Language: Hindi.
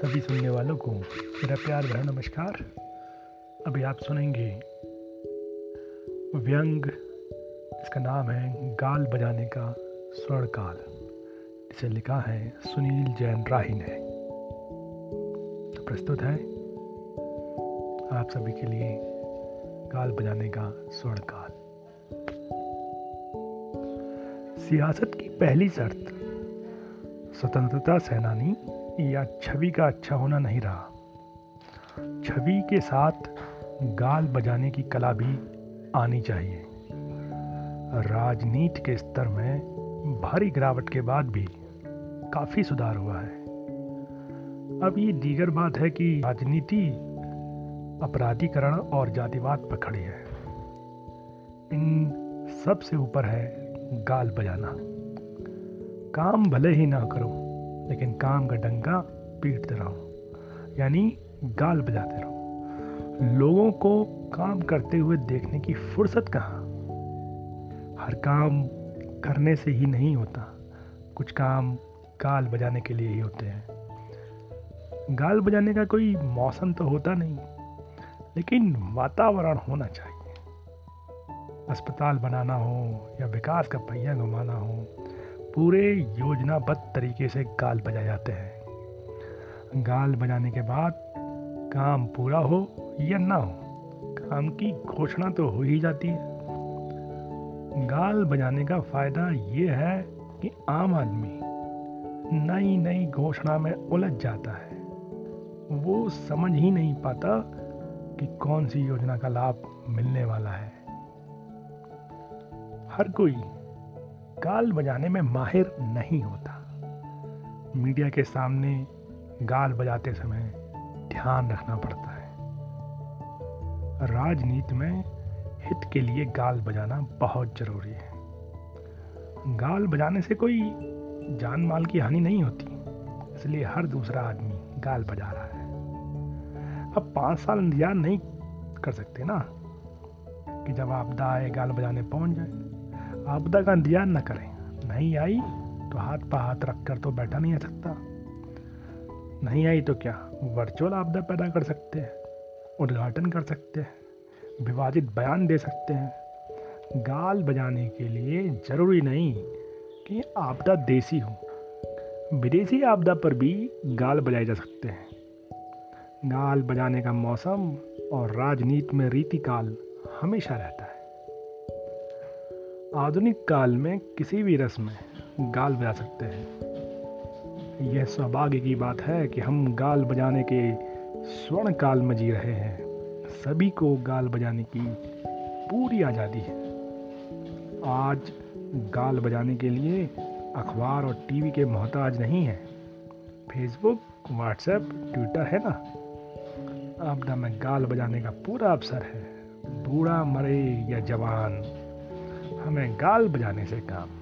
सभी सुनने वालों को मेरा प्यार भरा नमस्कार। अभी आप सुनेंगे व्यंग, इसका नाम है गाल बजाने का स्वर्ण काल इसे लिखा है सुनील जैन राही ने। तो प्रस्तुत है आप सभी के लिए गाल बजाने का स्वर्ण काल सियासत की पहली शर्त, स्वतंत्रता सेनानी या छवि का अच्छा होना नहीं रहा। छवि के साथ गाल बजाने की कला भी आनी चाहिए। राजनीति के स्तर में भारी गिरावट के बाद भी काफ़ी सुधार हुआ है। अब ये दीगर बात है कि राजनीति, अपराधीकरण और जातिवाद पर खड़ी है। इन सबसे ऊपर है गाल बजाना। काम भले ही ना करो। लेकिन काम का डंका पीटते रहो यानी गाल बजाते रहो। लोगों को काम करते हुए देखने की फुर्सत कहाँ? हर काम करने से ही नहीं होता, कुछ काम गाल बजाने के लिए ही होते हैं। गाल बजाने का कोई मौसम तो होता नहीं, लेकिन वातावरण होना चाहिए। अस्पताल बनाना हो या विकास का पहिया घुमाना हो पूरे योजनाबद्ध तरीके से गाल बजाए जाते हैं। गाल बजाने के बाद काम पूरा हो या ना हो, काम की घोषणा तो हो ही जाती है। गाल बजाने का फ़ायदा ये है कि आम आदमी नई नई घोषणा में उलझ जाता है। वो समझ ही नहीं पाता कि कौन सी योजना का लाभ मिलने वाला है। हर कोई गाल बजाने में माहिर नहीं होता। मीडिया के सामने गाल बजाते समय ध्यान रखना पड़ता है। राजनीति में हित के लिए गाल बजाना बहुत ज़रूरी है। गाल बजाने से कोई जान माल की हानि नहीं होती, इसलिए हर दूसरा आदमी गाल बजा रहा है। अब पाँच साल इंतज़ार नहीं कर सकते ना, कि जब आपदा आए, गाल बजाने पहुँच जाए। आपदा का इंतज़ार न करें। नहीं आई तो हाथ पर हाथ रख कर तो बैठा नहीं आ सकता। नहीं आई तो क्या वर्चुअल आपदा पैदा कर सकते हैं, उद्घाटन कर सकते हैं, विवादित बयान दे सकते हैं। गाल बजाने के लिए ज़रूरी नहीं कि आपदा देसी हो। विदेशी आपदा पर भी गाल बजाए जा सकते हैं। गाल बजाने का मौसम और राजनीति में रीतिकाल हमेशा रहता है। आधुनिक काल में किसी भी रस्म में गाल बजा सकते हैं। यह सौभाग्य की बात है कि हम गाल बजाने के स्वर्ण काल में जी रहे हैं। सभी को गाल बजाने की पूरी आज़ादी है। आज गाल बजाने के लिए अखबार और टीवी के मोहताज नहीं है। फेसबुक, व्हाट्सएप, ट्विटर है ना? आपदा में गाल बजाने का पूरा अवसर है। बूढ़ा मरे या जवान। हमें गाल बजाने से काम।